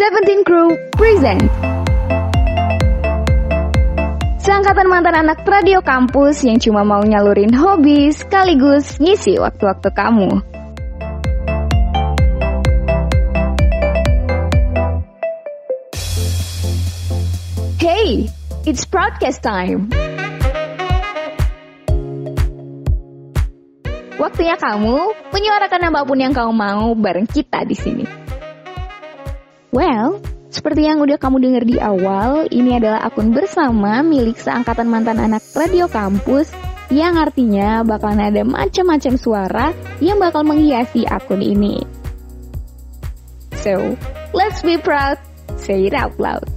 Seventeen Crew present Seangkatan mantan anak radio kampus yang cuma mau nyalurin hobi sekaligus ngisi waktu-waktu kamu. Hey, it's broadcast time. Waktunya kamu menyuarakan apa pun yang kamu mau bareng kita di sini. Well, seperti yang udah kamu dengar di awal, ini adalah akun bersama milik seangkatan mantan anak radio kampus yang artinya bakalan ada macam-macam suara yang bakal menghiasi akun ini. So, let's be proud, say it out loud.